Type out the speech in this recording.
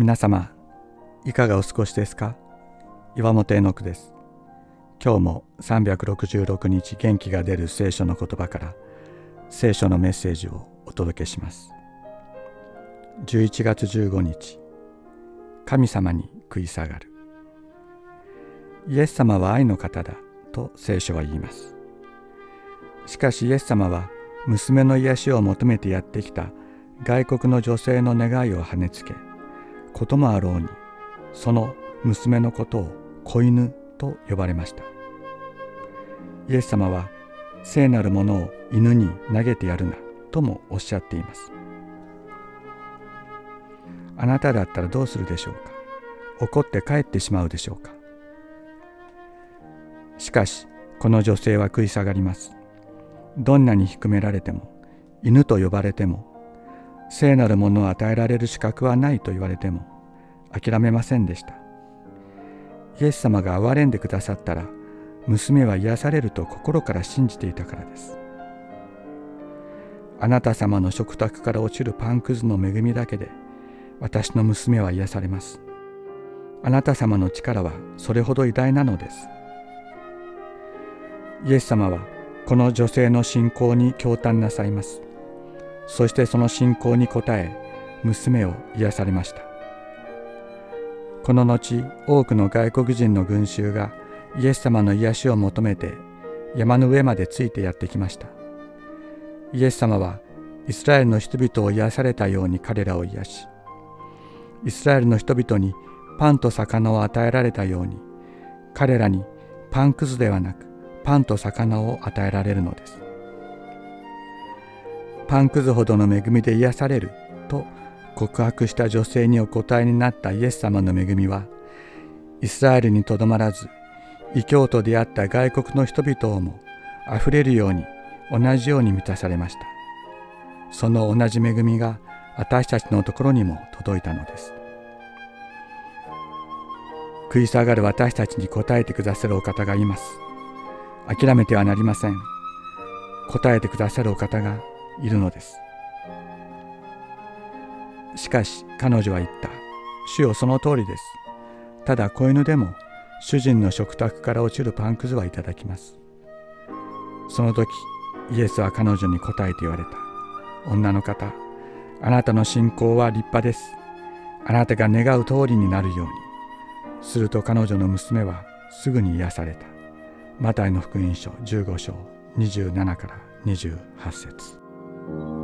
皆様いかがお過ごしですか？岩本絵の句です。今日も366日元気が出る聖書の言葉から聖書のメッセージをお届けします。11月15日神様に食い下がる。イエス様は愛の方だと聖書は言います。しかしイエス様は娘の癒しを求めてやってきた外国の女性の願いを跳ねつけこともあろうにその娘のことを子犬と呼ばれました。イエス様は聖なるものを犬に投げてやるなともおっしゃっています。あなただったらどうするでしょうか？怒って帰ってしまうでしょうか？しかしこの女性は食い下がります。どんなに低められても犬と呼ばれても聖なるものを与えられる資格はないと言われても諦めませんでした。イエス様が憐れんでくださったら娘は癒されると心から信じていたからです。あなた様の食卓から落ちるパンくずの恵みだけで私の娘は癒されます。あなた様の力はそれほど偉大なのです。イエス様はこの女性の信仰に驚嘆なさいます。そしてその信仰に応え娘を癒されました。この後多くの外国人の群衆がイエス様の癒しを求めて山の上までついてやってきました。イエス様はイスラエルの人々を癒されたように彼らを癒しイスラエルの人々にパンと魚を与えられたように彼らにパンくずではなくパンと魚を与えられるのです。パンくずほどの恵みで癒される告白した女性にお答えになったイエス様の恵みはイスラエルにとどまらず異教と出会った外国の人々をもあふれるように同じように満たされました。その同じ恵みが私たちのところにも届いたのです。食い下がる私たちに応えてくださるお方がいます。諦めてはなりません。答えてくださるお方がいるのです。しかし彼女は言った。主よその通りです。ただ子犬でも主人の食卓から落ちるパンくずはいただきます。その時イエスは彼女に答えて言われた。女の方あなたの信仰は立派です。あなたが願う通りになるように。すると彼女の娘はすぐに癒された。マタイの福音書15章27から28節。